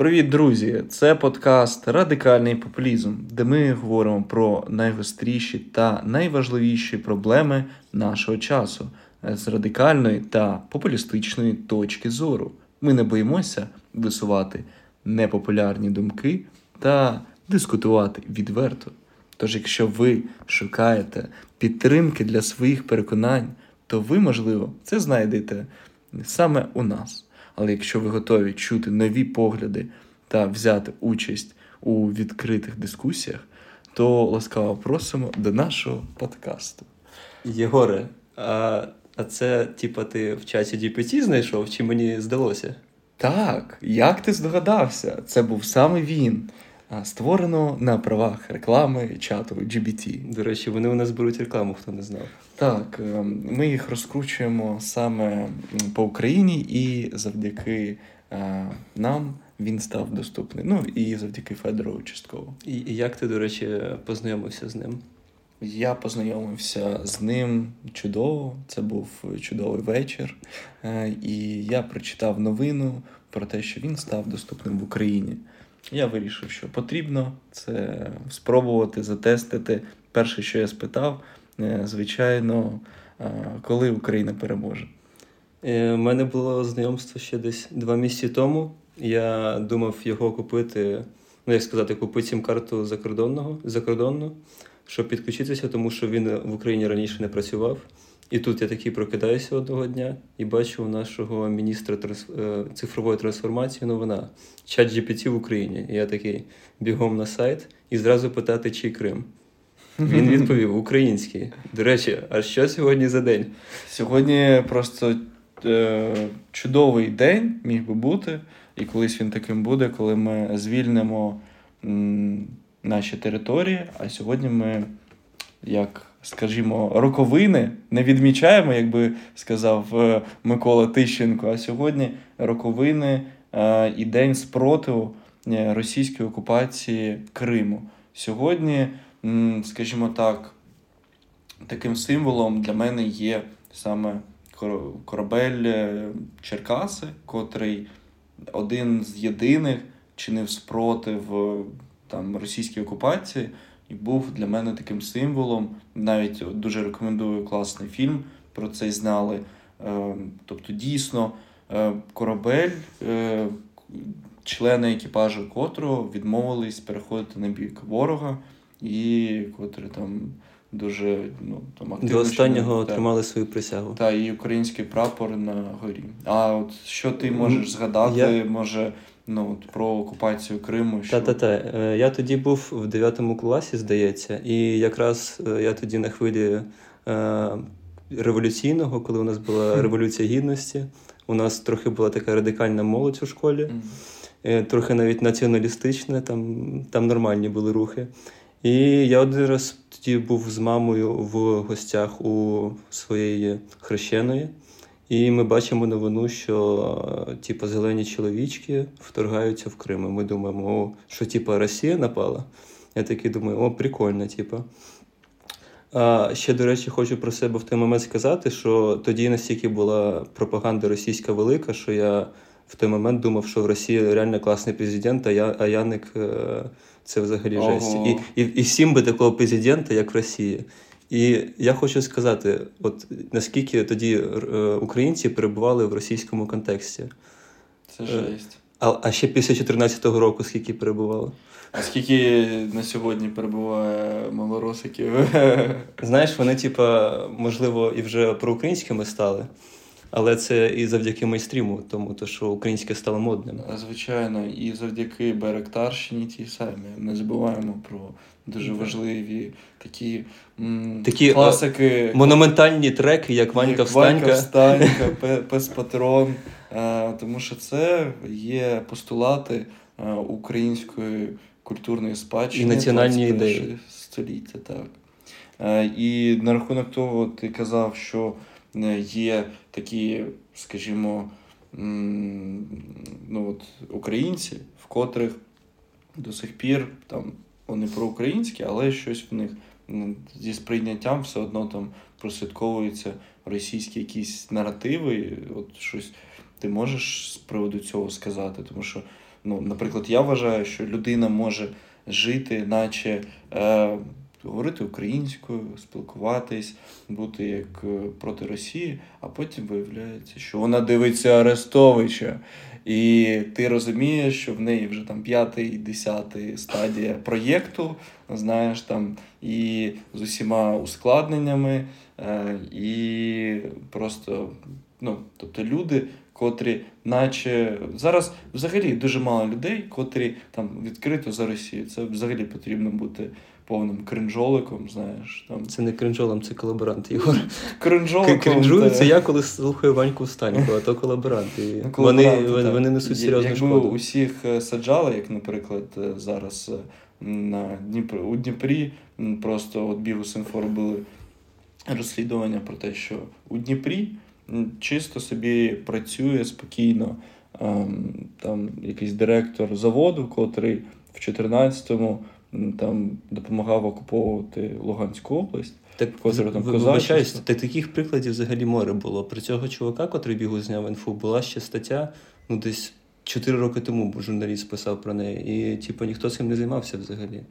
Привіт, друзі! Це подкаст Радикальний популізм, де ми говоримо про найгостріші та найважливіші проблеми нашого часу з радикальної та популістичної точки зору. Ми не боїмося висувати непопулярні думки та дискутувати відверто. Тож, якщо ви шукаєте підтримки для своїх переконань, то ви, можливо, це знайдете саме у нас. Але якщо ви готові чути нові погляди та взяти участь у відкритих дискусіях, то ласкаво просимо до нашого подкасту. Єгоре, а а це, типа, ти в часі GPT знайшов, чи мені здалося? Так, як ти здогадався, це був саме він. Створено на правах реклами чату GBT. До речі, вони у нас беруть рекламу, хто не знав. Так, ем, ми їх розкручуємо саме по Україні, і завдяки е, нам він став доступний. Ну і завдяки Федору частково. І, і як ти, до речі, познайомився з ним? Я познайомився з ним чудово. Це був чудовий вечір, е, і я прочитав новину про те, що він став доступним в Україні. Я вирішив, що потрібно це спробувати затестити. Перше, що я спитав, е, звичайно, е, коли Україна переможе. У мене було знайомство ще десь два місяці тому. Я думав його купити, ну як сказати, купити сім карту закордонного закордонну, щоб підключитися, тому що він в Україні раніше не працював. І тут я такий прокидаюся одного дня і бачу у нашого міністра е, цифрової трансформації новина чат GPT в Україні. І я такий бігом на сайт і зразу питати, чий Крим. Він відповів український. До речі, а що сьогодні за день? Сьогодні просто е, чудовий день міг би бути, і колись він таким буде, коли ми звільнимо м, наші території. А сьогодні ми, як скажімо, роковини не відмічаємо, як би сказав е, Микола Тищенко. А сьогодні роковини е, і день спротиву е, російської окупації Криму. Сьогодні, скажімо так, таким символом для мене є саме корабель Черкаси, котрий один з єдиних чинив спротив там російській окупації і був для мене таким символом. Навіть дуже рекомендую класний фільм про це знали. Е, тобто, дійсно, е, корабель, е, члени екіпажу котрого відмовились переходити на бік ворога, і котрі там. Дуже ну там активно до останнього та, тримали свою присягу. Та і український прапор на горі. А от що ти можеш згадати? Я... Може ну, от, про окупацію Криму. Що... Та-та-та. Е, я тоді був в 9 класі, здається, і якраз е, я тоді на хвилі е, революційного, коли у нас була революція гідності, у нас трохи була така радикальна молодь у школі, mm. трохи навіть націоналістична, там, там нормальні були рухи. І я один раз тоді був з мамою в гостях у своєї хрещеної. І ми бачимо новину, що типу, зелені чоловічки вторгаються в Крим. І Ми думаємо, о, що типу, Росія напала. Я такий думаю, о, прикольно, типу. А ще, до речі, хочу про себе в той момент сказати, що тоді настільки була пропаганда російська велика, що я в той момент думав, що в Росії реально класний президент, а я, а Яник е, це взагалі жесть. І, і, і всім би такого президента, як в Росії. І я хочу сказати, от наскільки тоді е, українці перебували в російському контексті. Це е, жесть. А а ще після 2014 року скільки перебувало? А скільки на сьогодні перебуває малоросиків? Знаєш, вони, типа, можливо, і вже проукраїнськими стали. Але це і завдяки майстріму, тому то, що українське стало модним. Звичайно, і завдяки Беректарщині тій самі. Не забуваємо про дуже важливі такі такі класики. Монументальні треки, як Ванька Встанька. Ванька Встанька, Пес Патрон. Тому що це є постулати української культурної спадщини. І національні ідеї. Століття, так. І на рахунок того, ти казав, що Е, є такі, скажімо, ну от українці, в котрих до сих пір там вони проукраїнські, але щось в них зі сприйняттям все одно там прослідковуються російські якісь наративи. От щось ти можеш з приводу цього сказати, тому що ну, наприклад, я вважаю, що людина може жити, наче е, говорити українською, спілкуватись, бути як е, проти Росії, а потім виявляється, що вона дивиться Арестовича. І ти розумієш, що в неї вже там п'ятий, десятий стадія проєкту, знаєш, там і з усіма ускладненнями, е, і просто ну, тобто люди, котрі, наче зараз взагалі дуже мало людей, котрі там відкрито за Росію. Це взагалі потрібно бути повним кринжоликом, знаєш. Там. Це не кринжолом, це колаборант, Ігор. Кринжоликом. Кринжую, це я коли слухаю Ваньку Станько, а то колаборанти. Ну, вони, вони, вони несуть серйозну Якби шкоду. усіх е, саджали, як, наприклад, е, зараз е, на Дніпр... у Дніпрі просто от Бігус.Інфо робили розслідування про те, що у Дніпрі чисто собі працює спокійно ем, там якийсь директор заводу, котрий в 14-му там допомагав окуповувати Луганську область. Так Козир, там, вибачаюсь, та таких прикладів взагалі море було. Про цього чувака, котрий бігу зняв інфу, була ще стаття, ну десь 4 роки тому журналіст писав про неї. І типу ніхто цим не займався взагалі.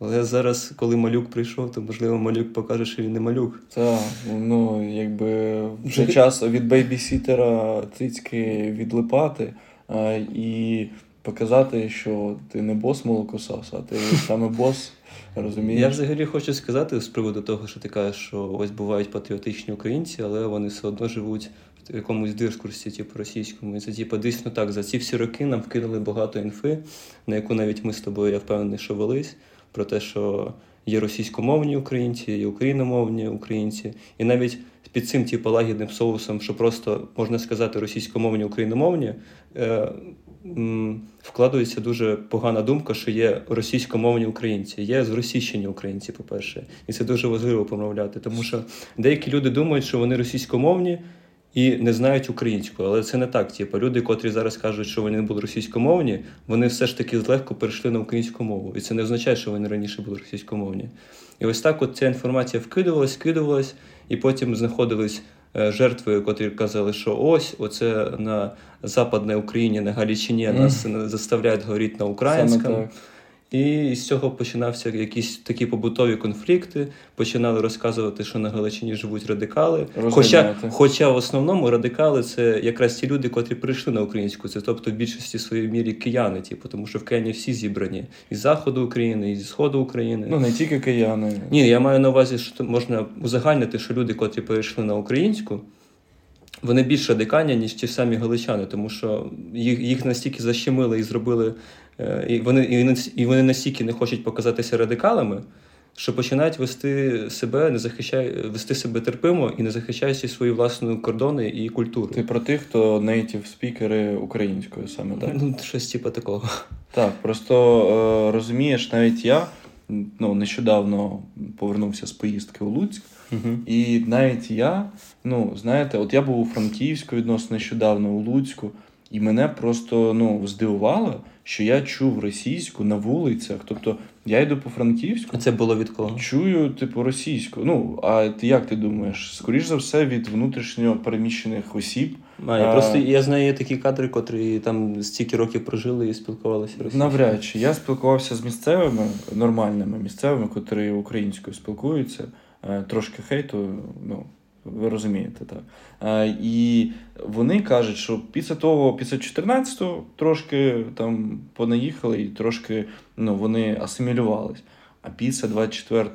Але зараз, коли малюк прийшов, то можливо малюк покаже, що він не малюк. Так, ну якби вже час від бейбісітера цицьки відлипати а, і показати, що ти не бос молокосос, а ти саме бос. Розумієш? Я взагалі хочу сказати з приводу того, що ти кажеш, що ось бувають патріотичні українці, але вони все одно живуть в якомусь дискурсі, типу російському. І це типу, дійсно так. За ці всі роки нам вкинули багато інфи, на яку навіть ми з тобою, я впевнений, що велись, про те, що є російськомовні українці, є україномовні українці, і навіть під цим типу, лагідним соусом, що просто можна сказати російськомовні україномовні. Вкладується дуже погана думка, що є російськомовні українці, є зросійщені українці, по-перше, і це дуже важливо промовляти, тому що деякі люди думають, що вони російськомовні і не знають українську, але це не так. Типу, люди, котрі зараз кажуть, що вони не були російськомовні, вони все ж таки легко перейшли на українську мову, і це не означає, що вони раніше були російськомовні. І ось так, от ця інформація вкидувалась, вкидувалась, і потім знаходились. Е, жертви, котрі казали, що ось оце на Западній Україні, на Галічині нас заставляють говорити на українському. І з цього починався якісь такі побутові конфлікти. Починали розказувати, що на Галичині живуть радикали. Хоча хоча в основному радикали це якраз ті люди, котрі прийшли на українську, це тобто в більшості своїй мірі кияни, типу, тому що в Києві всі зібрані із заходу України, і зі сходу України. Ну не тільки кияни. Ні, я маю на увазі, що можна узагальнити, що люди, котрі перейшли на українську. Вони більш радикальні, ніж ті самі галичани, тому що їх їх настільки защемили і зробили і вони і вони настільки не хочуть показатися радикалами, що починають вести себе, не захищає, вести себе терпимо і не захищаючи свої власні кордони і культуру. Ти про тих, хто нейтів спікери українською саме так? Ну, щось типу такого. Так, просто е, розумієш, навіть я ну, нещодавно повернувся з поїздки у Луцьк, угу. і навіть я, ну, знаєте, от я був у Франківську відносно нещодавно у Луцьку, і мене просто ну, здивувало що я чув російську на вулицях. Тобто я йду по франківську. А це було від кого? Чую, типу, російську. Ну, а ти як ти думаєш? Скоріш за все, від внутрішньо переміщених осіб. А, я а, просто я знаю такі кадри, котрі там стільки років прожили і спілкувалися російською. Навряд чи я спілкувався з місцевими нормальними місцевими, котрі українською спілкуються. Е, трошки хейту, ну ви розумієте, так. А, І вони кажуть, що після того, після 14-го трошки там понаїхали і трошки ну, вони асимілювались. А після 24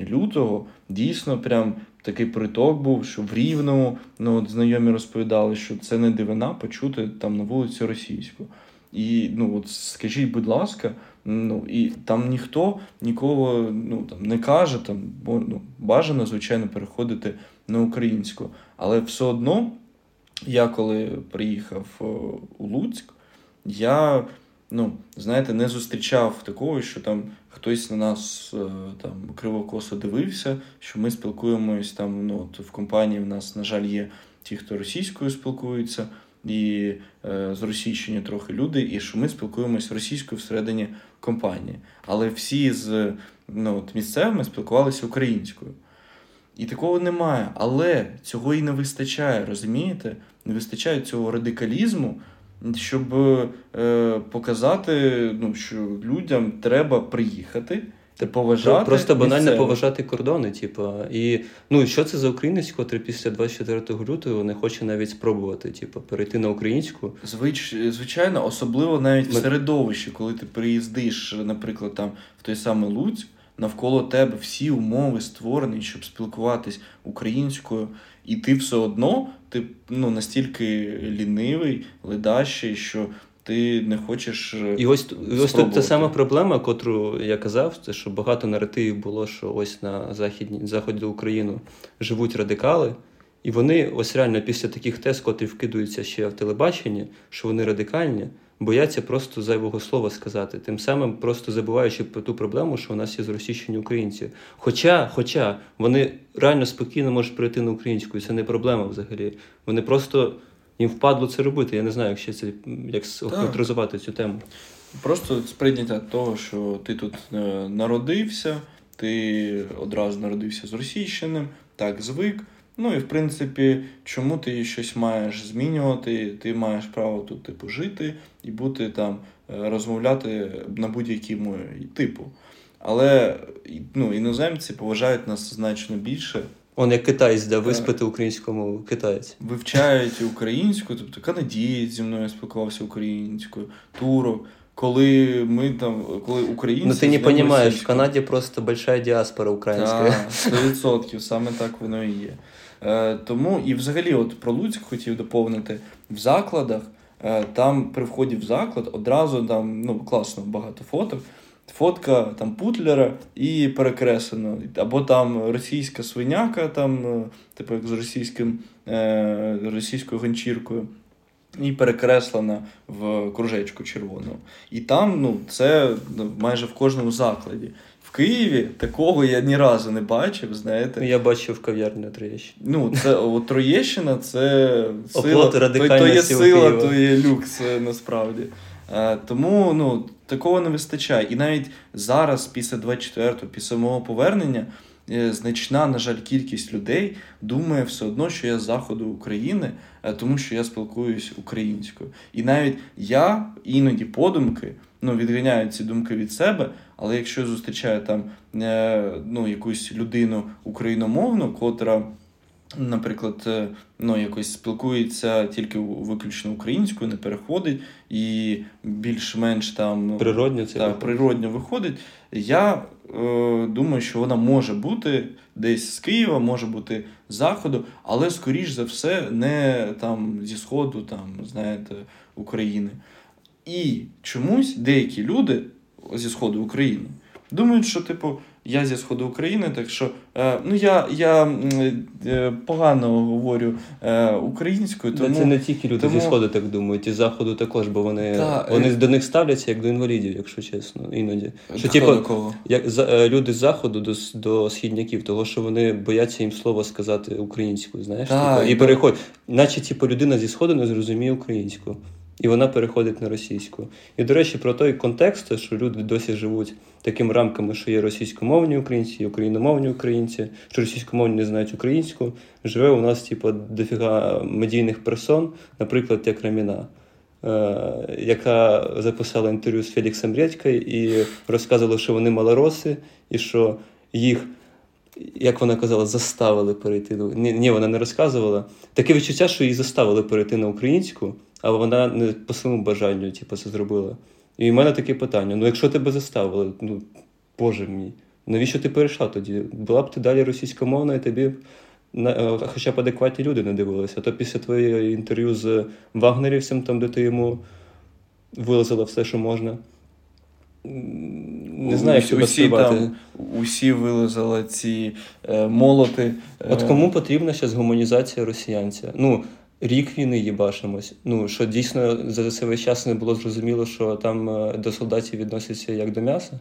лютого дійсно прям такий приток був, що в Рівному ну, от знайомі розповідали, що це не дивина почути там на вулиці російську. І ну, от скажіть, будь ласка, ну і там ніхто нікого ну, там, не каже, там, ну, бажано, звичайно, переходити на українську. Але все одно, я коли приїхав е, у Луцьк, я, ну, знаєте, не зустрічав такого, що там хтось на нас е, там кривокосо дивився, що ми спілкуємось там. ну, от В компанії в нас, на жаль, є ті, хто російською спілкується. І е, зросійщені трохи люди, і що ми спілкуємося російською всередині компанії. Але всі з ну, от місцевими спілкувалися українською. І такого немає. Але цього і не вистачає, розумієте? Не вистачає цього радикалізму, щоб е, показати, ну, що людям треба приїхати. Та поважати Просто банально місцевих. поважати кордони, типу. І ну що це за українець, котрий після 24 лютого не хоче навіть спробувати, типу, перейти на українську. Звич, звичайно, особливо навіть в середовищі, коли ти приїздиш, наприклад, там в той самий Луцьк, навколо тебе всі умови створені, щоб спілкуватись українською, і ти все одно ти ну настільки лінивий, ледащий, що ти не хочеш. е, І ось, ось тут та сама проблема, котру я казав, це що багато наративів було, що ось на західній заході Україну живуть радикали, і вони ось реально після таких тез, котрі вкидуються ще в телебаченні, що вони радикальні, бояться просто зайвого слова сказати, тим самим просто забуваючи про ту проблему, що у нас є зросійщені українці. Хоча, хоча вони реально спокійно можуть перейти на українську, і це не проблема взагалі. Вони просто. Їм впадло це робити. Я не знаю, як ще це як охарактеризувати цю тему. Просто сприйняття того, що ти тут е, народився, ти одразу народився з російщиним, так звик. Ну і в принципі, чому ти щось маєш змінювати? Ти маєш право тут типу жити і бути там, е, розмовляти на будь-якій мові типу. Але ну, іноземці поважають нас значно більше, Он як китаєць, да, виспити українську мову. Китаєць. вивчають українську, тобто канадієць зі мною спілкувався українською, турок. Коли ми там, коли українці. Ну ти не розумієш, в. Канаді просто большая діаспора українська. Так, 100%, саме так воно і є. Е, тому і взагалі, от про Луцьк хотів доповнити в закладах. Е, там при вході в заклад одразу там ну класно багато фоток. Фотка там Путлера і перекреслено. Або там російська свиняка, там, е, типу як з російським, е, російською ганчіркою. І перекреслена в кружечку червону. І там ну, це майже в кожному закладі. В Києві такого я ні разу не бачив, знаєте. Я бачив в кав'ярні Троєщині. Ну, це от Троєщина це сила, то, то є сила, то є люкс насправді. Е, тому ну, такого не вистачає. І навіть зараз, після 24-го, після мого повернення, е, значна, на жаль, кількість людей думає все одно, що я з заходу України, е, тому що я спілкуюсь українською. І навіть я іноді подумки ну, відганяю ці думки від себе, але якщо я зустрічаю там е, ну, якусь людину україномовну, котра. Наприклад, е, ну, якось спілкується тільки виключно українською, не переходить і більш-менш там ну, Природньо це виходить. природньо виходить. Я е, думаю, що вона може бути десь з Києва, може бути з заходу, але скоріш за все не там зі сходу, там, знаєте, України. І чомусь деякі люди зі сходу України думають, що типу. Я зі сходу України, так що е, ну я, я е, погано говорю е, українською, тому Це не тільки люди тому- зі сходу так думають, і з заходу також, бо вони, вони е, до них ставляться як до інвалідів, якщо чесно, іноді. Що, типу, кого? як за, е, люди з заходу до, до східняків, того, що вони бояться їм слово сказати українською, знаєш? Так, типу, і і- переходять. Наче типу, людина зі сходу не зрозуміє українську. І вона переходить на російську. І, до речі, про той контекст, що люди досі живуть такими рамками, що є російськомовні українці, є україномовні українці, що російськомовні не знають українську, живе у нас, типу, дофіга медійних персон, наприклад, як Раміна. е, Яка записала інтерв'ю з Феліксом Редькою і розказувала, що вони малороси, і що їх, як вона казала, заставили перейти. Ні, ні, вона не розказувала. Таке відчуття, що її заставили перейти на українську, але вона не по своєму бажанню типу, це зробила. І в мене таке питання: ну якщо тебе заставили, ну боже мій, навіщо ти перейшла тоді? Була б ти далі російськомовна, і тобі на, е, хоча б адекватні люди не дивилися. А то після твоєї інтерв'ю з вагнерівцем, там, де ти йому вилазила все, що можна. Не знаю, як Усі- там, усі вилизали ці е, молоти. От Е, кому потрібна зараз гуманізація росіянця? Ну, рік війни їбашимось. Ну, що дійсно за цей весь час не було зрозуміло, що там е, до солдатів відносяться як до м'яса?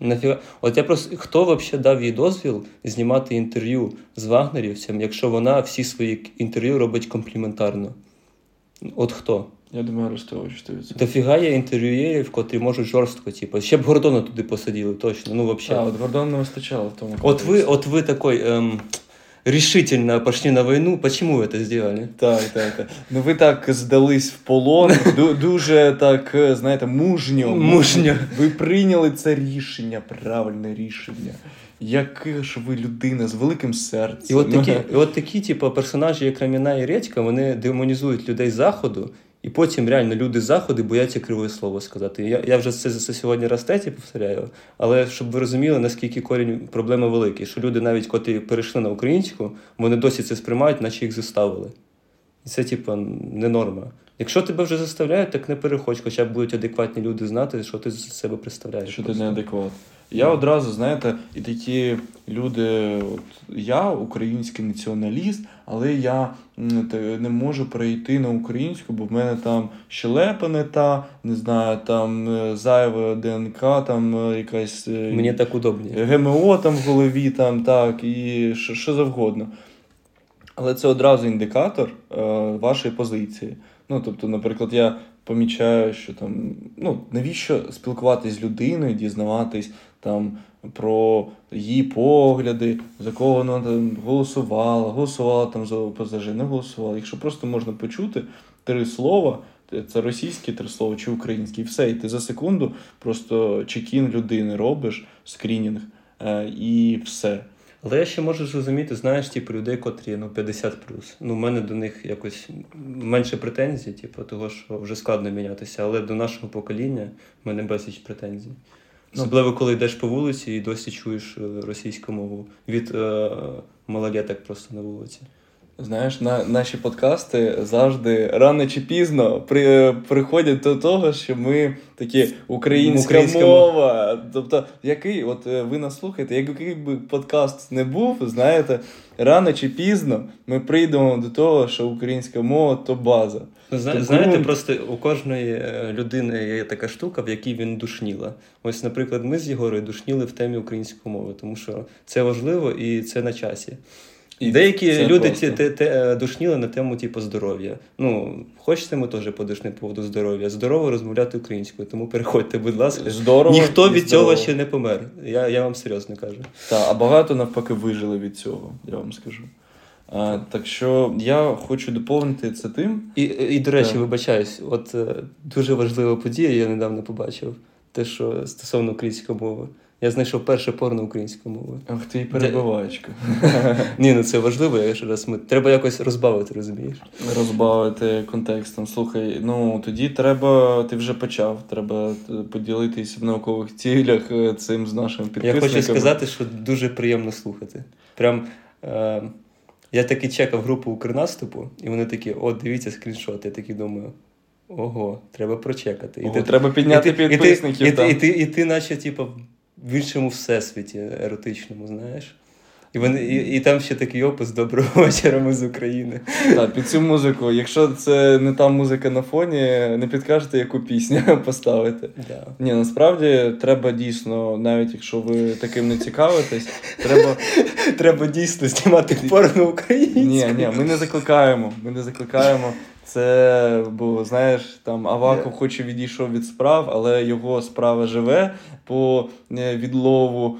Нафіга? От я просто хто взагалі дав їй дозвіл знімати інтерв'ю з вагнерівцем, якщо вона всі свої інтерв'ю робить компліментарно? От хто? Я думаю, Арестович 100%. Дофіга є інтерв'юєрів, котрі можуть жорстко, типу, ще б Гордона туди посадили, точно. Ну, А, от Гордон не вистачало в тому. От ви, от ви такий ем, решительно пошли на війну. Почему ви це зробили? Так, так, так. Ну ви так здались в полон, дуже так, знаєте, мужньо. Мужньо. Ви прийняли це рішення, правильне рішення. Яка ж ви людина з великим серцем. І от такі, і от такі типу, персонажі, як Раміна і Редька, вони демонізують людей заходу, і потім реально люди заходи бояться криве слово сказати. Я я вже це, це сьогодні раз третє повторяю, але щоб ви розуміли, наскільки корінь проблеми великий, що люди, навіть котрі перейшли на українську, вони досі це сприймають, наче їх заставили. І це, типу, не норма. Якщо тебе вже заставляють, так не переходь, хоча б будуть адекватні люди знати, що ти з себе представляєш. Що ти неадекват. Я одразу, знаєте, і такі люди, от я український націоналіст, але я не можу перейти на українську, бо в мене там щелепа не та, не знаю, там зайва ДНК, там е, якась е, Мені так удобніше. ГМО там в голові, там так, і що, що завгодно. Але це одразу індикатор е, вашої позиції. Ну, тобто, наприклад, я помічаю, що там ну навіщо спілкуватись з людиною, дізнаватись там про її погляди, за кого вона там голосувала, голосувала там за ОПЗЖ, не голосувала. Якщо просто можна почути три слова, це російські три слова чи українські, і все, і ти за секунду просто чекін людини робиш, скрінінг, е, і все. Але я ще можу зрозуміти, знаєш, типу, людей, котрі ну, 50 Ну, в мене до них якось менше претензій, типу, того, що вже складно мінятися, але до нашого покоління в мене безліч претензій. Ну, Особливо, коли йдеш по вулиці і досі чуєш російську мову від е, малолеток просто на вулиці. Знаєш, на наші подкасти завжди рано чи пізно при, приходять до того, що ми такі українська, українська мова. Тобто, який, от е, ви нас слухаєте, який би подкаст не був, знаєте, рано чи пізно ми прийдемо до того, що українська мова то база. Ну, зна, знаєте, просто у кожної е, людини є така штука, в якій він душніла. Ось, наприклад, ми з Єгорою душніли в темі української мови, тому що це важливо і це на часі. І Деякі люди ті, те, те, е, душніли на тему типу, здоров'я. Ну, хочете, ми теж подушни по поводу здоров'я. Здорово розмовляти українською, тому переходьте, будь ласка. Здорово Ніхто від здорово. цього ще не помер. Я я вам серйозно кажу. Так, а багато навпаки вижили від цього, я вам скажу. А, Так що я хочу доповнити це тим. І, і до речі, вибачаюсь, от е, дуже важлива подія, я недавно побачив, те, що стосовно української мови. Я знайшов перше порно українською мовою. Ах ти і перебиваєчка. Ні, ну це важливо, якщо раз ми. Треба якось розбавити, розумієш? Розбавити контекстом. Слухай, ну тоді треба, ти вже почав. Треба поділитись в наукових цілях е, цим з нашим підписниками. Я хочу сказати, що дуже приємно слухати. Прям. Е- я таки чекав групу Укрнаступу, і вони такі: о, дивіться скріншот. Я такий думаю. Ого, треба прочекати. Ого, і ти, Треба підняти і підписників. І ти, і, ти, і, ти, і ти, наче, типу, в іншому всесвіті еротичному, знаєш. І вони, і, і там ще такий опис доброго вечора ми з України. Так, під цю музику, якщо це не та музика на фоні, не підкажете, яку пісню поставити. Да. Ні, насправді треба дійсно, навіть якщо ви таким не цікавитесь, треба Треба дійсно знімати порно українською. Ні, ні, ми не закликаємо. Ми не закликаємо. Це, бо знаєш, там Аваков хоч і відійшов від справ, але його справа живе по е, відлову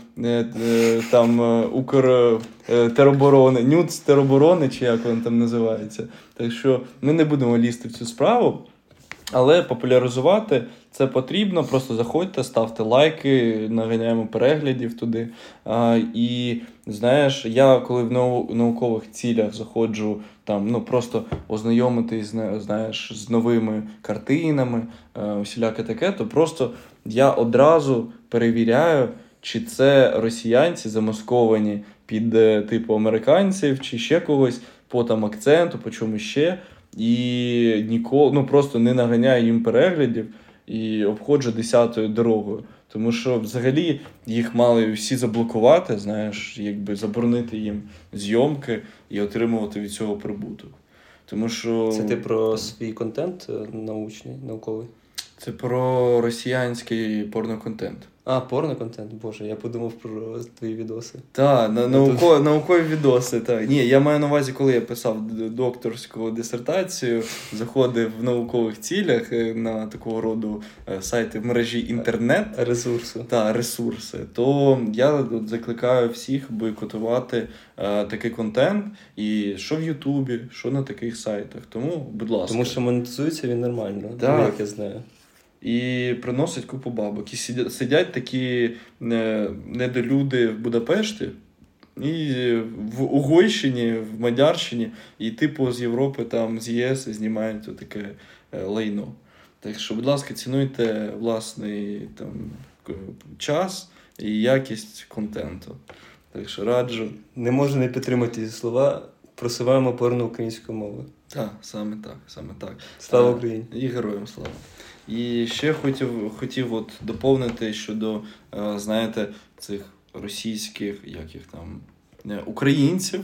там Укр там Укртероборони, Нюц тероборони, чи як він там називається. Так що ми не будемо лізти в цю справу. Але популяризувати це потрібно. Просто заходьте, ставте лайки, наганяємо переглядів туди. А, І знаєш, я коли в наукових цілях заходжу там, ну просто ознайомитись знаєш, з новими картинами, усіляке таке, то просто я одразу перевіряю, чи це росіянці замасковані під е, типу американців, чи ще когось по там акценту, по чому ще і ніколи ну просто не наганяю їм переглядів і обходжу десятою дорогою. Тому що взагалі їх мали всі заблокувати, знаєш, якби заборонити їм зйомки і отримувати від цього прибуток. Тому що це ти про свій контент е, научний, науковий? Це про росіянський порноконтент. А, порно-контент, боже, я подумав про твої відоси. Так, на, науко, наукові відоси. Та. Ні, я маю на увазі, коли я писав докторську дисертацію, заходив в наукових цілях е, на такого роду е, сайти в мережі інтернет. Ресурси. Та, ресурси. То я закликаю всіх бойкотувати е, такий контент, і що в Ютубі, що на таких сайтах. Тому, будь ласка. Тому що монетизується він нормально, так. як я знаю і приносить купу бабок. І сидять такі е, недолюди в Будапешті. І в Угойщині, в Мадярщині, і типу з Європи, там з ЄС знімають таке е, лайно. Так що, будь ласка, цінуйте власний там, час і якість контенту. Так що раджу. Не можу не підтримати ці слова. Просуваємо порно українською мовою. Так, саме так. саме так. Слава Україні! І героям слава! І ще хотів хотів от доповнити щодо, е, знаєте, цих російських, як їх там, українців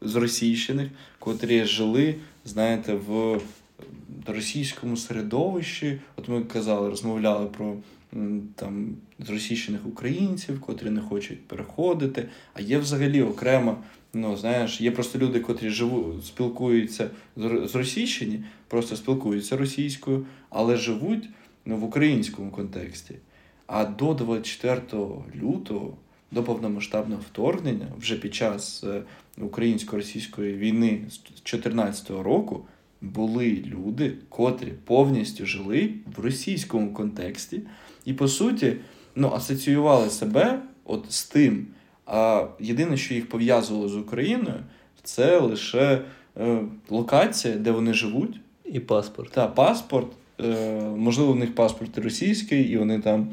з Російщини, котрі жили, знаєте, в російському середовищі. От ми казали, розмовляли про там російщених українців, котрі не хочуть переходити. А є взагалі окремо, ну знаєш, є просто люди, котрі живуть, спілкуються з Російщині, просто спілкуються російською, але живуть ну, в українському контексті. А до 24 лютого, до повномасштабного вторгнення, вже під час е, українсько-російської війни з 2014 року, були люди, котрі повністю жили в російському контексті, і, по суті, ну, асоціювали себе от з тим. А єдине, що їх пов'язувало з Україною, це лише е, локація, де вони живуть. І паспорт. Так, паспорт. Е, можливо, в них паспорт російський, і вони там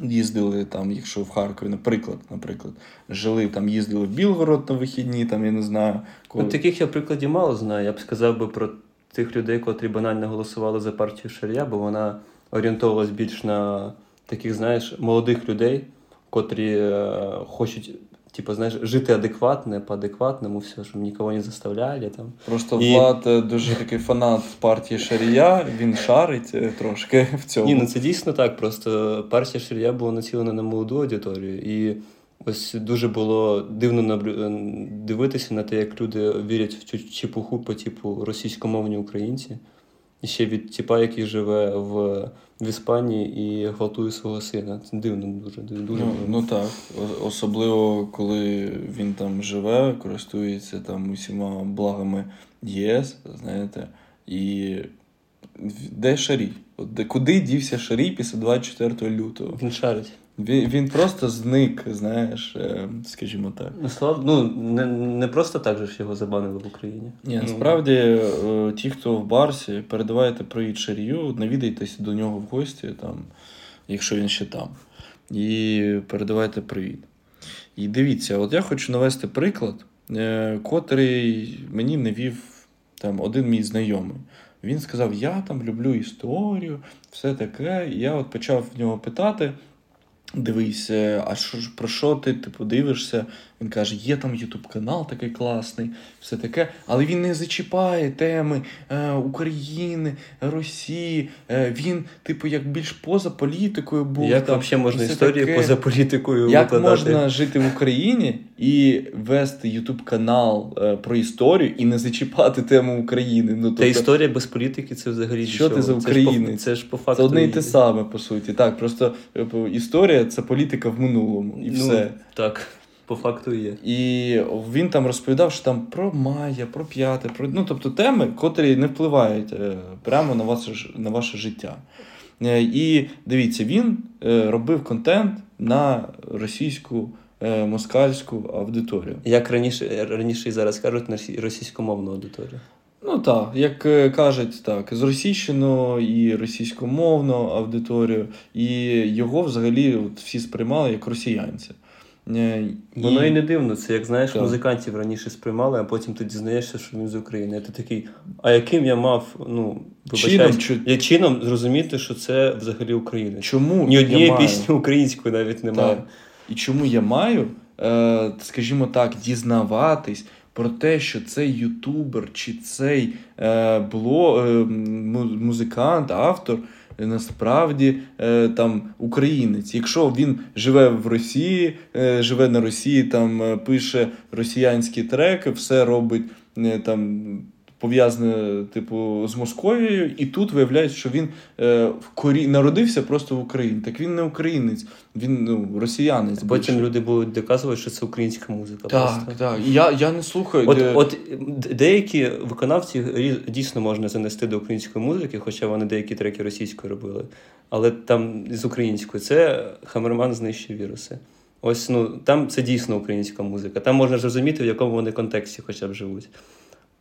їздили, там, якщо в Харкові, наприклад, наприклад, жили там, їздили в Білгород на вихідні, там, я не знаю. Коли... Ну, таких я прикладів мало знаю. Я б сказав би про тих людей, котрі банально голосували за партію Шарія, бо вона орієнтовувалась більш на таких, знаєш, молодих людей, котрі е, хочуть типу, знаєш, жити адекватно, по адекватному, все, щоб нікого не заставляли. Там. Просто І... Влад е, дуже такий фанат партії Шарія, він шарить е, трошки в цьому. Ні, ну це дійсно так. Просто партія Шарія була націлена на молоду аудиторію. І ось дуже було дивно наблю... дивитися на те, як люди вірять в цю чепуху по типу російськомовні українці. І ще від типа, який живе в в Іспанії і гвалтує свого сина. Це дивно дуже. дуже Ну ну так. Особливо, коли він там живе, користується там усіма благами ЄС, знаєте, і де Шарій? Куди дівся Шарій після 24 лютого? Він шарить. Він він просто зник, знаєш, е, скажімо так. Ну, слав... ну не не просто так же ж його забанили в Україні. Ні, насправді, е, ті, хто в Барсі, передавайте привіт Шарію, навідайтеся до нього в гості, там, якщо він ще там. І передавайте привіт. І дивіться, от я хочу навести приклад, е, котрий мені навів там один мій знайомий. Він сказав: Я там люблю історію, все таке. І я от почав в нього питати. Дивись, а що про що ти типу, дивишся? Він каже, є там Ютуб канал такий класний, все таке, але він не зачіпає теми е, України, Росії. Е, він, типу, як більш поза політикою був. Як там, взагалі можна історію таке. поза політикою? Як викладати? можна жити в Україні і вести Ютуб канал е, про історію і не зачіпати тему України? Ну, тобто, Та історія без політики це взагалі що ти за українець? Це ж по факту. Це одне і те саме, по суті. Так, просто типу, історія це політика в минулому і ну, все. Так. По факту є. І він там розповідав, що там про Майя, про п'яте, про ну тобто теми, котрі не впливають е, прямо на ваше на ваше життя. Е, і дивіться, він е, робив контент на російську москальську аудиторію. Як раніше раніше і зараз кажуть, на російськомовну аудиторію. Ну так, як кажуть, так, з російщину і російськомовну аудиторію, і його взагалі от всі сприймали як росіянця. Е, Воно і... і не дивно, це як знаєш, так. музикантів раніше сприймали, а потім ти дізнаєшся, що він з України. Ти такий, а яким я мав ну, чином, я чином зрозуміти, що це взагалі Україна. Чому Ні однієї пісні української навіть немає. Так. І чому я маю, е, скажімо так, дізнаватись про те, що цей ютубер чи цей е, бло, е, музикант, автор насправді е, там українець. Якщо він живе в Росії, е, живе на Росії, там е, пише росіянські треки, все робить там пов'язане, типу, з Московією, і тут виявляється, що він е, в корі... народився просто в Україні. Так він не українець, він ну, росіянець. Потім люди будуть доказувати, що це українська музика. Так, просто. так. Я я не слухаю. От, де... от деякі виконавці дійсно можна занести до української музики, хоча вони деякі треки російською робили. Але там з українською це Хамерман знищив віруси. Ось ну там це дійсно українська музика. Там можна зрозуміти, в якому вони контексті хоча б живуть.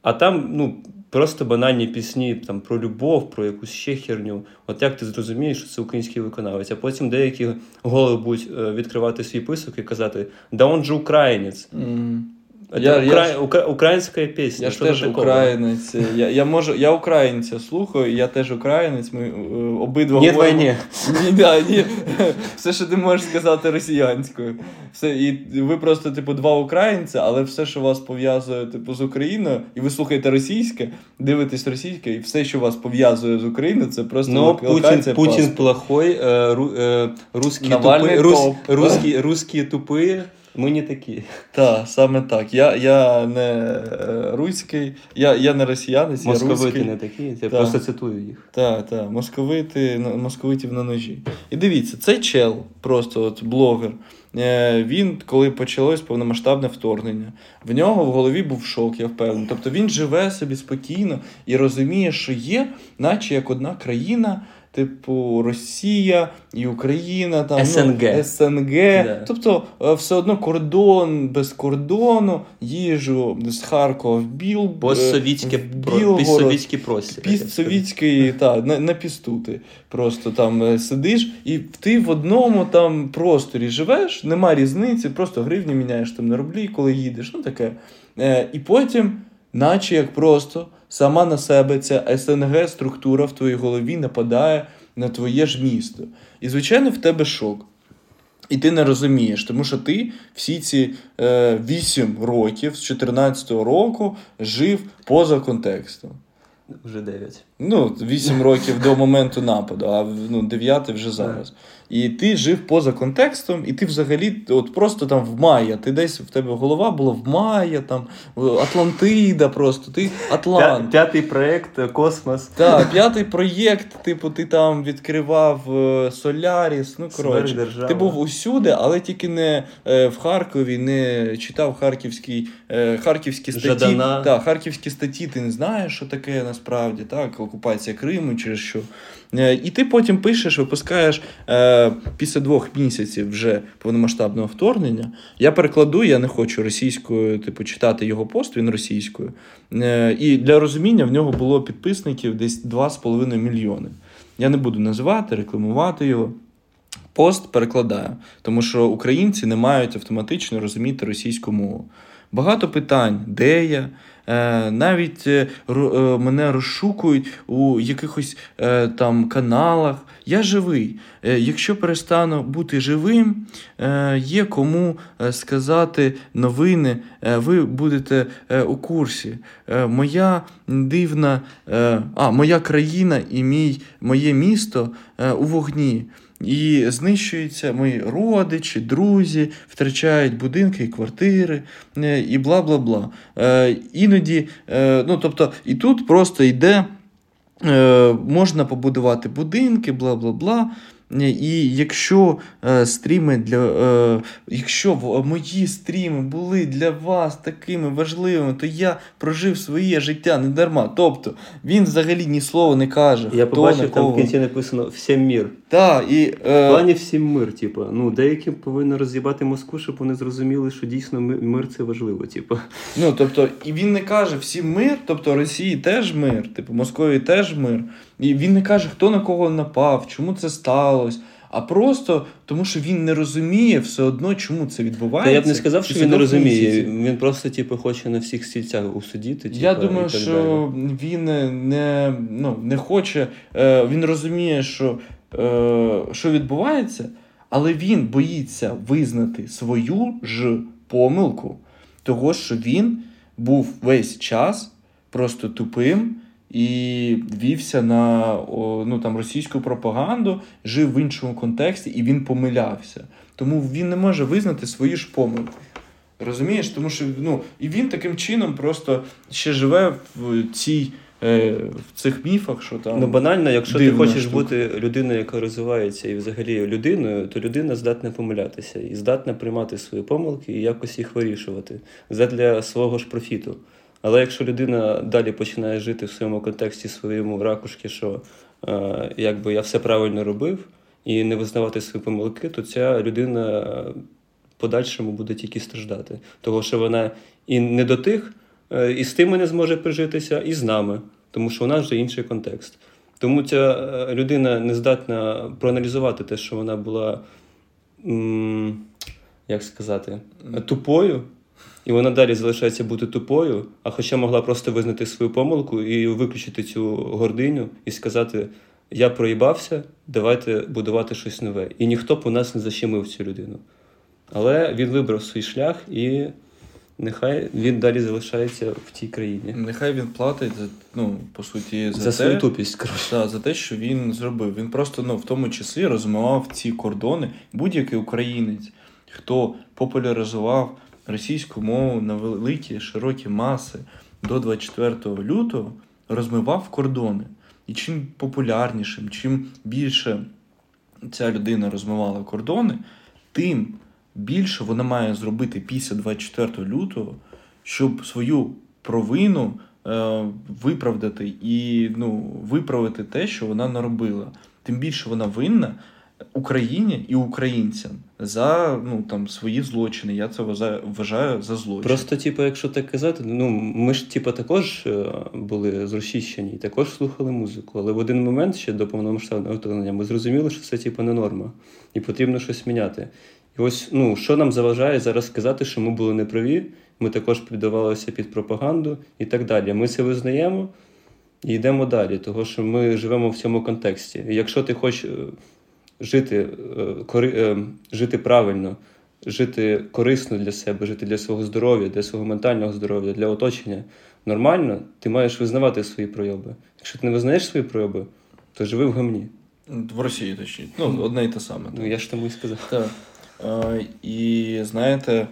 А там ну, просто банальні пісні там, про любов, про якусь ще херню. От як ти зрозумієш, що це український виконавець, а потім деякі голови будуть е, відкривати свій писок і казати Да он же українець. Mm. Я, Укра... я Укра... Українська пісня. Я ж теж українець. Я я, можу, я українця слухаю, я теж українець. Ми е, обидва Ні, говоримо... ні. Ні, да, ні. Все, що ти можеш сказати росіянською. Все, І ви просто, типу, два українця, але все, що вас пов'язує типу, з Україною, і ви слухаєте російське, дивитесь російське, і все, що вас пов'язує з Україною, це просто Ну, Путін, Путін плохой, е, ру, е, русські тупи, рус, русські, тупі. Ми не такі. Так, саме так. Я я не е, руський, я я не росіянець, Московити я руський. не такі, я та. просто цитую їх. Так, так, московити, московитів на ножі. І дивіться, цей чел, просто от блогер. Е, він, коли почалось повномасштабне вторгнення, в нього в голові був шок, я впевнений. Тобто він живе собі спокійно і розуміє, що є, наче як одна країна, типу Росія і Україна, там СНГ. Ну, СНГ. Yeah. Тобто е, все одно кордон без кордону, їжу з Харкова в Біл. Постсовітське Піссовітський простір. Піссовітський, так, на, на пістути. Просто там е, сидиш, і ти в одному там просторі живеш, нема різниці, просто гривні міняєш там на рублі, коли їдеш. ну таке. Е, І потім, наче як просто сама на себе ця СНГ структура в твоїй голові нападає на твоє ж місто. І, звичайно, в тебе шок. І ти не розумієш, тому що ти всі ці е, 8 років з 14-го року жив поза контекстом. Вже 9. Ну, 8 років до моменту нападу, а ну, 9 вже зараз. І ти жив поза контекстом, і ти взагалі от просто там в Майя. Ти десь в тебе голова була в Майя, там Атлантида, просто ти Атлант. П'ятий проєкт е, Космос. Так, п'ятий проєкт, типу, ти там відкривав е, Соляріс. Ну, коротше, ти був усюди, але тільки не е, в Харкові, не читав харківські харківські статті. Жадана. Так, Харківські статті, ти не знаєш, що таке насправді, так, окупація Криму, через що. Е, і ти потім пишеш, випускаєш е, після двох місяців вже повномасштабного вторгнення. Я перекладу, я не хочу російською, типу, читати його пост, він російською. Е, і для розуміння в нього було підписників десь 2,5 мільйони. Я не буду називати, рекламувати його. Пост перекладаю, тому що українці не мають автоматично розуміти російську мову. Багато питань, де я. Е, навіть е, е, мене розшукують у якихось там каналах. Я живий. Якщо перестану бути живим, є кому сказати новини, ви будете у курсі. Моя дивна, а моя країна і мій, моє місто у вогні. І знищуються мої родичі, друзі, втрачають будинки і квартири, е, і бла бла бла. Е, іноді, е, ну тобто, і тут просто йде, можна побудувати будинки, бла бла бла. І якщо е, стріми для е, якщо мої стріми були для вас такими важливими, то я прожив своє життя не дарма. Тобто він взагалі ні слова не каже. Я хто побачив, там в кінці написано всім мір. Так, і, е... В плані всім мир, типу. Ну, деякі повинні роз'їбати Москву, щоб вони зрозуміли, що дійсно мир це важливо. Типу. Ну, тобто, і він не каже всім мир, тобто Росії теж мир, типу Московії теж мир. І він не каже, хто на кого напав, чому це сталося. А просто тому, що він не розуміє все одно, чому це відбувається. Та я б не сказав, що він не розуміє. Він просто, типу, хоче на всіх стільцях усидіти. Типу, я думаю, що далі. він не ну, не хоче, е, він розуміє, що, е, що відбувається, але він боїться визнати свою ж помилку, того, що він був весь час просто тупим і вівся на ну, там, російську пропаганду, жив в іншому контексті і він помилявся. Тому він не може визнати свої ж помилки. Розумієш? Тому що ну, і він таким чином просто ще живе в цій. Е, в цих міфах, що там. Ну, банально, якщо ти хочеш штука. бути людиною, яка розвивається і взагалі людиною, то людина здатна помилятися і здатна приймати свої помилки і якось їх вирішувати задля свого ж профіту. Але якщо людина далі починає жити в своєму контексті, своєму ракушки, що е, якби я все правильно робив, і не визнавати свої помилки, то ця людина в подальшому буде тільки страждати. Того, що вона і не до тих, е, і з тими не зможе прижитися, і з нами, тому що у нас вже інший контекст. Тому ця е, людина не здатна проаналізувати те, що вона була, як сказати, тупою. І вона далі залишається бути тупою, а хоча могла просто визнати свою помилку і виключити цю гординю і сказати: Я проїбався, давайте будувати щось нове. І ніхто б у нас не защемив цю людину. Але він вибрав свій шлях і нехай він далі залишається в тій країні. Нехай він платить за ну, по суті, за, за те, свою тупість. коротше. Да, за те, що він зробив. Він просто ну, в тому числі розмивав ці кордони. Будь-який українець, хто популяризував російську мову на великі широкі маси до 24 лютого розмивав кордони. І чим популярнішим, чим більше ця людина розмивала кордони, тим більше вона має зробити після 24 лютого, щоб свою провину е, виправдати і ну, виправити те, що вона наробила. Тим більше вона винна, Україні і українцям за ну там свої злочини. Я це вважаю за злочин. Просто, типу, якщо так казати, ну ми ж типу, також е, були зросійщені і також слухали музику. Але в один момент ще до повномасштабного вторгнення ми зрозуміли, що це типу не норма, і потрібно щось міняти. І ось ну що нам заважає зараз сказати, що ми були неправі. Ми також піддавалися під пропаганду і так далі. Ми це визнаємо і йдемо далі, тому що ми живемо в цьому контексті. І Якщо ти хочеш е, жити е, кори, е, жити правильно, жити корисно для себе, жити для свого здоров'я, для свого ментального здоров'я, для оточення нормально, ти маєш визнавати свої пройоби. Якщо ти не визнаєш свої пройоби, то живи в гамні. В Росії точніше. Ну, одне і те саме. Ну, я ж тому і сказав. Так. Е, і знаєте,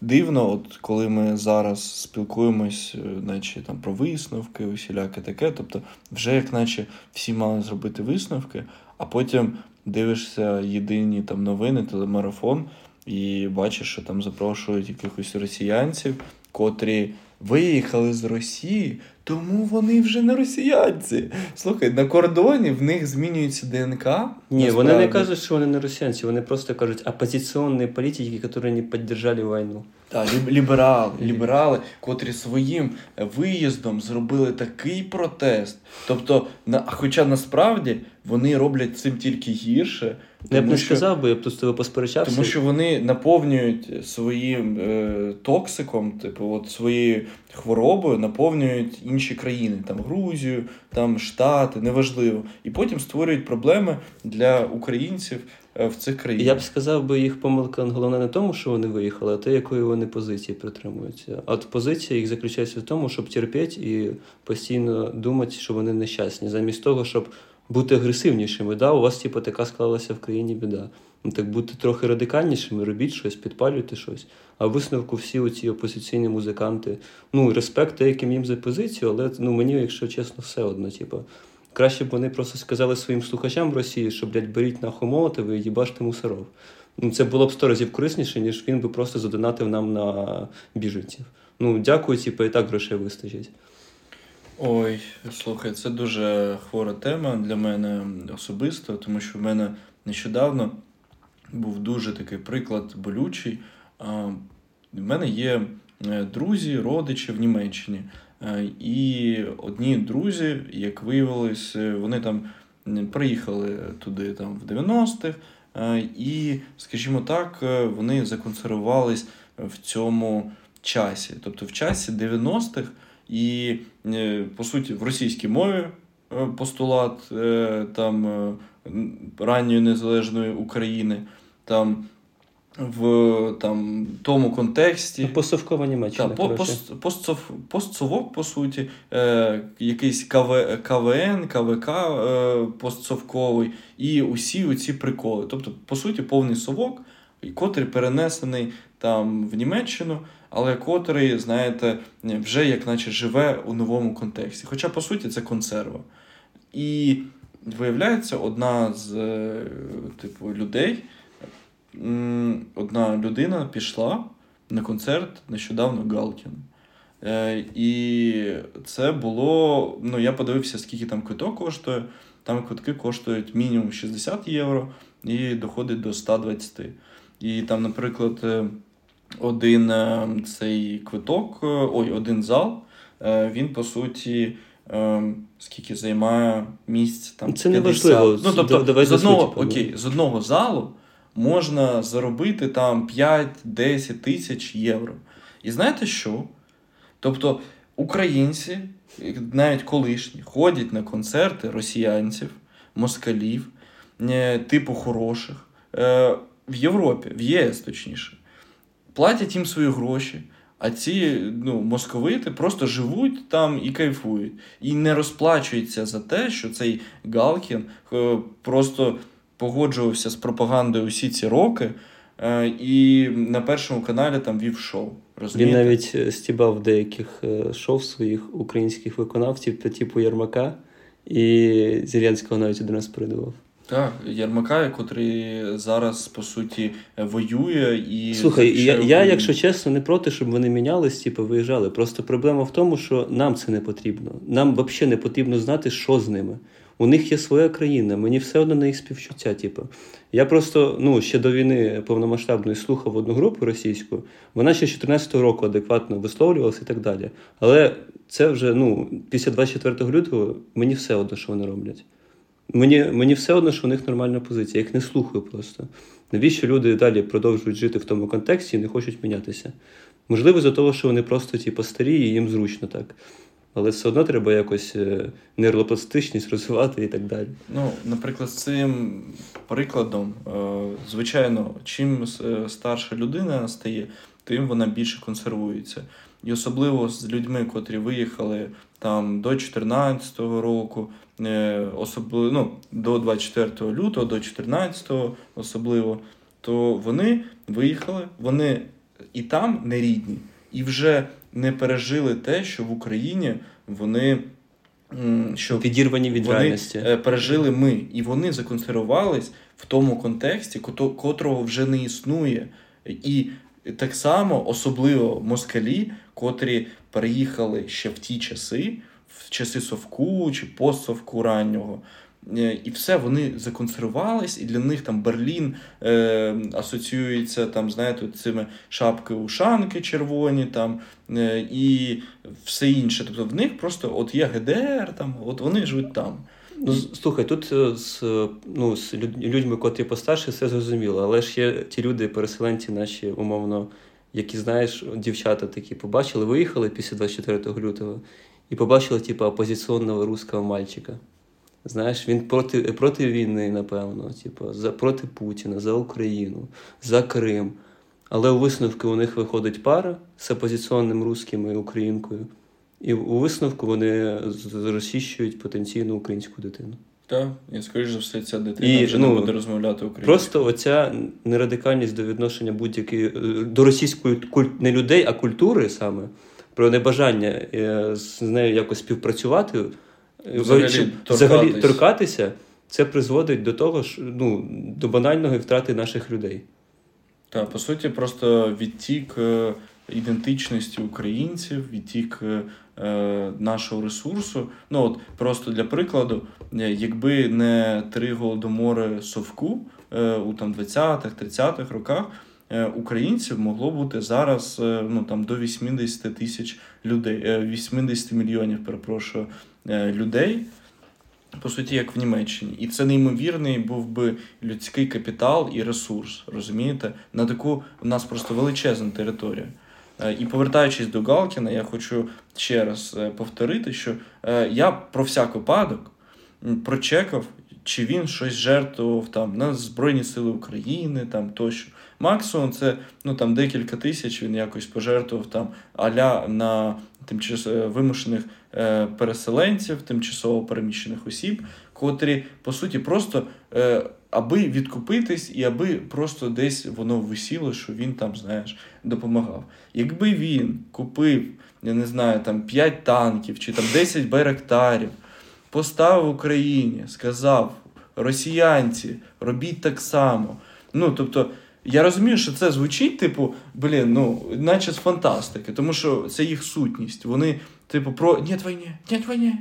дивно, от коли ми зараз спілкуємось, наче там про висновки, усіляке таке. Тобто, вже як наче всі мали зробити висновки, а потім дивишся єдині там новини, телемарафон, і бачиш, що там запрошують якихось росіянців, котрі виїхали з Росії, тому вони вже не росіянці. Слухай, на кордоні в них змінюється ДНК. Ні, насправді. вони не кажуть, що вони не росіянці, вони просто кажуть опозиційні політики, які не підтримали війну. Так, ліберали, ліберали, котрі своїм виїздом зробили такий протест. Тобто, на, хоча насправді вони роблять цим тільки гірше. Тому, я б не що, сказав би, я б тут з тобою посперечався. Тому що вони наповнюють своїм е, токсиком, типу, от своєю хворобою, наповнюють інші країни, там Грузію, там Штати, неважливо. І потім створюють проблеми для українців. Е, в цих країнах. Я б сказав, би їх помилка головне не тому, що вони виїхали, а те, якої вони позиції притримуються. А от позиція їх заключається в тому, щоб терпіти і постійно думати, що вони нещасні, замість того, щоб бути агресивнішими. Да? У вас, типу, така склалася в країні біда. Ну, Так бути трохи радикальнішими, робіть щось, підпалюйте щось. А висновку всі оці опозиційні музиканти. Ну, респект деяким їм за позицію, але ну, мені, якщо чесно, все одно. Типу. Краще б вони просто сказали своїм слухачам в Росії, що, блядь, беріть нахуй молотиви і їбаште мусоров. Ну, Це було б сто разів корисніше, ніж він би просто задонатив нам на біженців. Ну, дякую, типу, і так грошей вистачить. Ой, слухай, це дуже хвора тема для мене особисто, тому що в мене нещодавно був дуже такий приклад болючий. У мене є е, друзі, родичі в Німеччині. Е, і одні друзі, як виявилось, е, вони там приїхали туди там в 90-х, і, скажімо так, вони законсервувались в цьому часі, тобто в часі 90-х. І, е, по суті, в російській мові е, постулат е, там ранньої незалежної України, там в там, тому контексті. Постсовкова Німеччина. Та, пост, постсов, постсовок, по суті, е, якийсь КВ, КВН, КВК е, постсовковий, і усі оці приколи. Тобто, по суті, повний совок, котрий перенесений там в Німеччину, але котрий, знаєте, вже як наче живе у новому контексті. Хоча, по суті, це консерва. І виявляється, одна з е, типу, людей одна людина пішла на концерт нещодавно Галкін. Е, І це було. Ну, я подивився, скільки там квиток коштує. Там квитки коштують мінімум 60 євро і доходить до 120. І там, наприклад, е, один е, цей квиток, е, ой, один зал, він по суті. Скільки займає місць там це не важливо. Ну, тобто, з одного окей, з одного залу можна заробити там 5-10 тисяч євро. І знаєте що? Тобто українці, навіть колишні, ходять на концерти росіянців, москалів, е, типу хороших, е, в Європі, в ЄС точніше, платять їм свої гроші. А ці ну, московити просто живуть там і кайфують. І не розплачуються за те, що цей Галкін е, просто погоджувався з пропагандою усі ці роки, е, і на першому каналі там вів шоу. Розумієте? Він навіть е, стібав деяких шоу своїх українських виконавців та типу Ярмака, і Зеленського навіть один раз передавав. Так, Ярмака, котрий зараз по суті воює і. Слухай, я, я, якщо чесно, не проти, щоб вони мінялись, типу, виїжджали. Просто проблема в тому, що нам це не потрібно. Нам взагалі не потрібно знати, що з ними. У них є своя країна, мені все одно на їх співчуття. Типу. Я просто ну, ще до війни повномасштабної слухав одну групу російську, вона ще з 2014 року адекватно висловлювалася і так далі. Але це вже ну, після 24 лютого мені все одно, що вони роблять. Мені мені все одно, що у них нормальна позиція. Я їх не слухаю просто. Навіщо люди далі продовжують жити в тому контексті і не хочуть мінятися? Можливо, за того, що вони просто типу, старі і їм зручно так але все одно треба якось е, нейропластичність розвивати і так далі. Ну, наприклад, з цим прикладом, е, звичайно, чим е, старша людина стає, тим вона більше консервується. І особливо з людьми, котрі виїхали там до 2014 року, особливо ну, до 24 лютого, до 14 особливо, то вони виїхали, вони і там не рідні, і вже не пережили те, що в Україні вони що відірвані від вони реальності е, пережили ми, і вони законсервувались в тому контексті, котрого вже не існує. І так само, особливо москалі, котрі переїхали ще в ті часи, часи совку чи постсовку раннього. Е, і все, вони законсервувались, і для них там Берлін е, асоціюється там, знаєте, цими шапки ушанки червоні там, е, і все інше. Тобто в них просто от є ГДР, там, от вони живуть там. Ну, Слухай, тут е, з ну, з людьми, котрі постарше, все зрозуміло, але ж є ті люди, переселенці наші, умовно, які, знаєш, дівчата такі побачили, виїхали після 24 лютого і побачили, типу, опозиційного русского мальчика. Знаєш, він проти проти війни, напевно, типу, за, проти Путіна, за Україну, за Крим. Але у висновку у них виходить пара з опозиційним русским і українкою. І у висновку вони розчищують потенційну українську дитину. Так, і скоріш за все, ця дитина і, вже ну, не буде розмовляти українською. Просто оця нерадикальність до відношення будь-якої е, до російської культ не людей, а культури саме про небажання е, з нею якось співпрацювати взагалі, взагалі торкатися, це призводить до того, що ну, до банальної втрати наших людей. Так, по суті, просто відтік е, ідентичності українців, відтік е, нашого ресурсу. Ну от Просто для прикладу, якби не три голодомори совку у там 20-30-х роках. Українців могло бути зараз ну там до 80 тисяч людей, 80 мільйонів, перепрошую, Е, людей, по суті, як в Німеччині. І це неймовірний був би людський капітал і ресурс. Розумієте? На таку у нас просто величезна територія. Е, і повертаючись до Галкіна, я хочу ще раз е, повторити, що я про всяк випадок прочекав, чи він щось жертвував там на Збройні Сили України, там тощо. Максимум це ну, там, декілька тисяч він якось пожертвував там аля на тимчасово вимушених е, переселенців, тимчасово переміщених осіб, котрі, по суті, просто е, аби відкупитись і аби просто десь воно висіло, що він там, знаєш, допомагав. Якби він купив, я не знаю, там 5 танків чи там 10 байрактарів, поставив Україні, сказав росіянці, робіть так само. Ну, тобто. Я розумію, що це звучить, типу, блін, ну, наче з фантастики, тому що це їх сутність. Вони, типу, про «Нєт війні, нєт війні».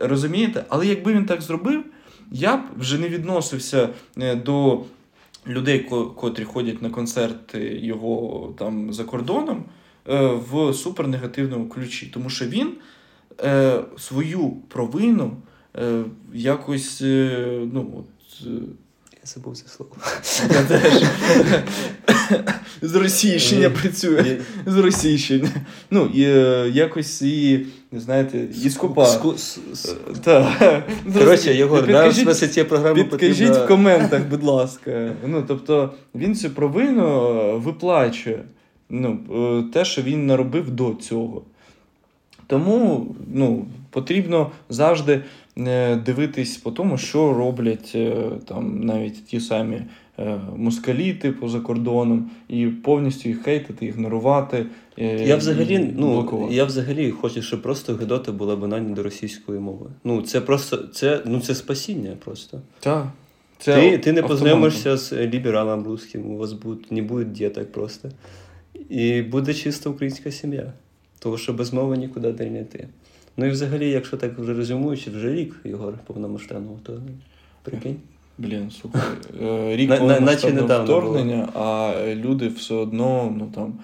Розумієте? Але якби він так зробив, я б вже не відносився е, до людей, котрі ходять на концерти його там за кордоном е, в супернегативному ключі. Тому що він е, свою провину е, якось е, ну, от, забув це слово. Я теж. З російщення працює. З російщення. Ну, і е, якось і, знаєте, і скупа. Коротше, Єгор, нам в цієї програми Підкажіть в коментах, будь ласка. Ну, тобто, він цю провину е, виплачує. Ну, е, те, що він наробив до цього. Тому ну, потрібно завжди е, дивитись по тому, що роблять е, там навіть ті самі е, москалі, типу за кордоном, і повністю їх хейтити, ігнорувати. Я взагалі ну, я взагалі хочу, щоб просто Гедота була банальна до російської мови. Ну, це просто це, ну, це спасіння просто. Так. Це Ти ти не познайомишся з лібералом русським, у вас буде, не буде діток просто. І буде чиста українська сім'я. Тому що без мови нікуди не йти. Ну і взагалі, якщо так вже резюмуючи, вже рік Єгор повномасштабного, то прикинь. Блін, слухай, е, рік повномасштабного вторгнення, а люди все одно, ну там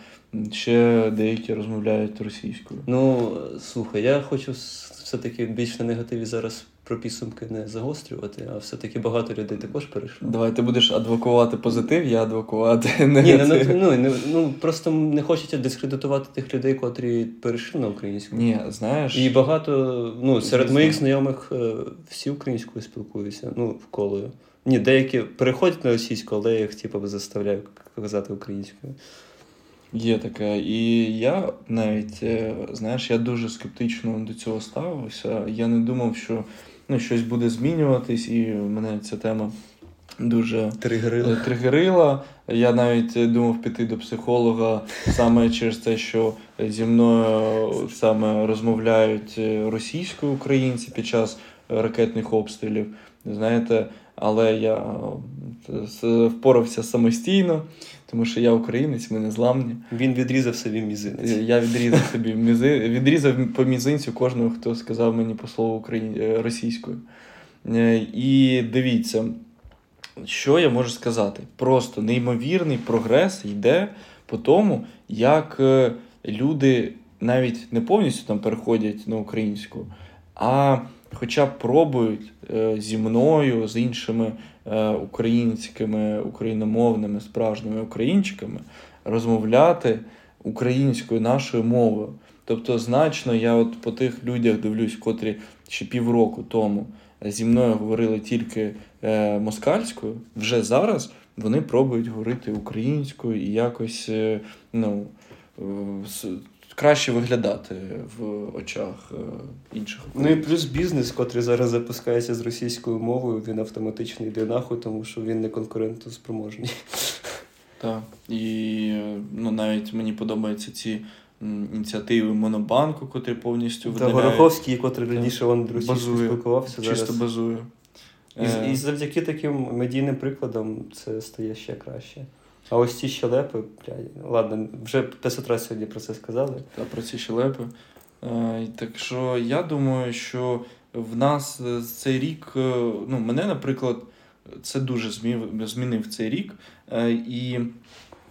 ще деякі розмовляють російською. Ну слухай, я хочу все-таки більш на негативі зараз про підсумки не загострювати, а все-таки багато людей також перейшло. Давай ти будеш адвокувати позитив, я адвокувати негатив. Ні, ну, ну, ну просто не хочеться дискредитувати тих людей, котрі перейшли на українську. Ні, знаєш. І багато, ну, серед Звісно. моїх знайомих е, всі українською спілкуються, ну, вколою. Ні, деякі переходять на російську, але я їх типу, заставляю казати українською. Є таке. І я навіть, е, знаєш, я дуже скептично до цього ставився. Я не думав, що ну, щось буде змінюватись, і мене ця тема дуже тригерила. Е, тригерила. Я навіть думав піти до психолога саме через те, що зі мною саме розмовляють російською українці під час ракетних обстрілів. Знаєте, але я е, впорався самостійно тому що я українець, ми не зламні. Він відрізав собі мізинець. Я відрізав собі мізи... відрізав по мізинцю кожного, хто сказав мені по слову Україні... Е, російською. Е, і дивіться, що я можу сказати? Просто неймовірний прогрес йде по тому, як е, люди навіть не повністю там переходять на українську, а хоча б пробують зі мною, з іншими Е, українськими, україномовними справжніми українчиками розмовляти українською нашою мовою. Тобто, значно я от по тих людях дивлюсь, котрі ще півроку тому зі мною говорили тільки е, москальською, вже зараз вони пробують говорити українською і якось е, ну, краще виглядати в очах е, інших. Ну і плюс бізнес, котрий зараз запускається з російською мовою, він автоматично йде нахуй, тому що він не конкурентоспроможний. Так. І ну, навіть мені подобаються ці. Ініціативи Монобанку, котрі повністю видаляють. Та Гороховський, котрий раніше він російською спілкувався. Чисто зараз. базує. І, і завдяки таким медійним прикладам це стає ще краще. А ось ці щелепи, блядь, ладно, вже 500 разів сьогодні про це сказали. Та про ці щелепи. Е, так що я думаю, що в нас е, цей рік, е, ну, мене, наприклад, це дуже змінив цей рік. І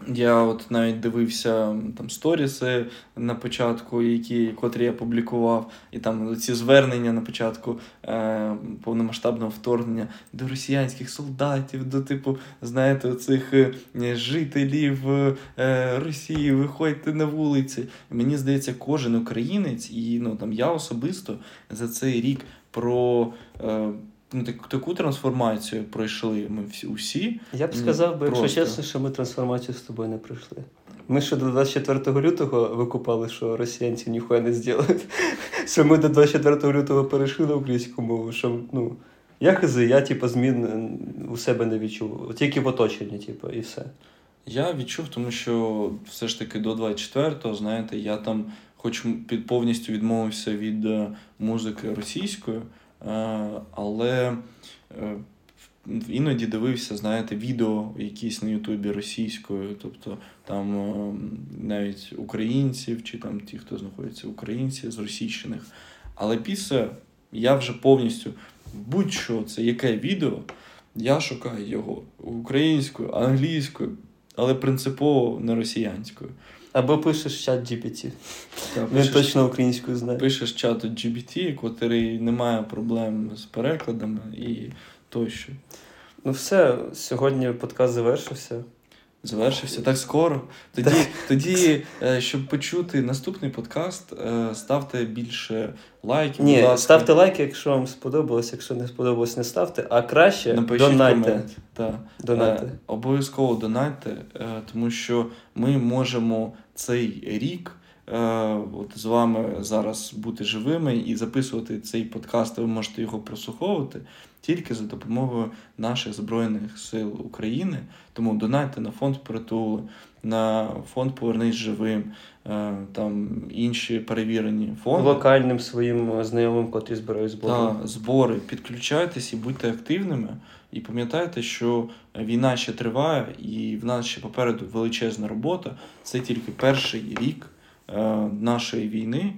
я от навіть дивився там сторіси на початку, які котрі я публікував, і там ці звернення на початку е, повномасштабного вторгнення до росіянських солдатів, до типу, знаєте, цих е, жителів е, Росії, виходьте на вулиці. Мені здається, кожен українець, і ну там я особисто за цей рік про. Е, ну, так, таку трансформацію пройшли ми всі усі. Я б сказав би, якщо чесно, що ми трансформацію з тобою не пройшли. Ми ще до 24 лютого викупали, що росіянці ніхуя не зроблять. Що ми до 24 лютого перейшли на українську мову, що ну. Я хизи, я типу, змін у себе не відчув. Тільки в оточенні, типу, і все. Я відчув, тому що все ж таки до 24-го, знаєте, я там, хоч під повністю відмовився від е, музики російської, е, але е, іноді дивився, знаєте, відео якісь на Ютубі російською, тобто там е, навіть українців чи там ті, хто знаходиться українці з російщиних. Але після я вже повністю будь-що це яке відео, я шукаю його українською, англійською, але принципово не росіянською. Або пишеш чат GPT. Він пишеш, точно українською знає. пишеш чат GPT, котрий не має проблем з перекладами і тощо. Ну все, сьогодні подкаст завершився. Завершився так скоро. Тоді, тоді е, щоб почути наступний подкаст, е, ставте більше лайків. Ні, ставте лайки, якщо вам сподобалось, якщо не сподобалось, не ставте. А краще Напишіть донайте. комент. Та. Донайте. Е, обов'язково донайте, тому що ми можемо цей рік от з вами зараз бути живими і записувати цей подкаст. Ви можете його прослуховувати тільки за допомогою наших Збройних сил України. Тому донайте на фонд притули, на фонд Повернись живим, е, там інші перевірені фонди. Локальним своїм е, знайомим, котрі збирають збори. Та, збори, підключайтесь і будьте активними. І пам'ятайте, що війна ще триває, і в нас ще попереду величезна робота. Це тільки перший рік е, нашої війни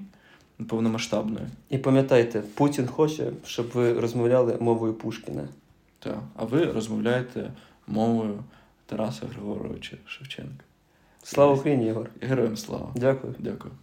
повномасштабної. І пам'ятайте, Путін хоче, щоб ви розмовляли мовою Пушкіна. Так, А ви розмовляєте мовою Тараса Григоровича Шевченка. Слава Україні, Ігор! Героям слава! Дякую. Дякую.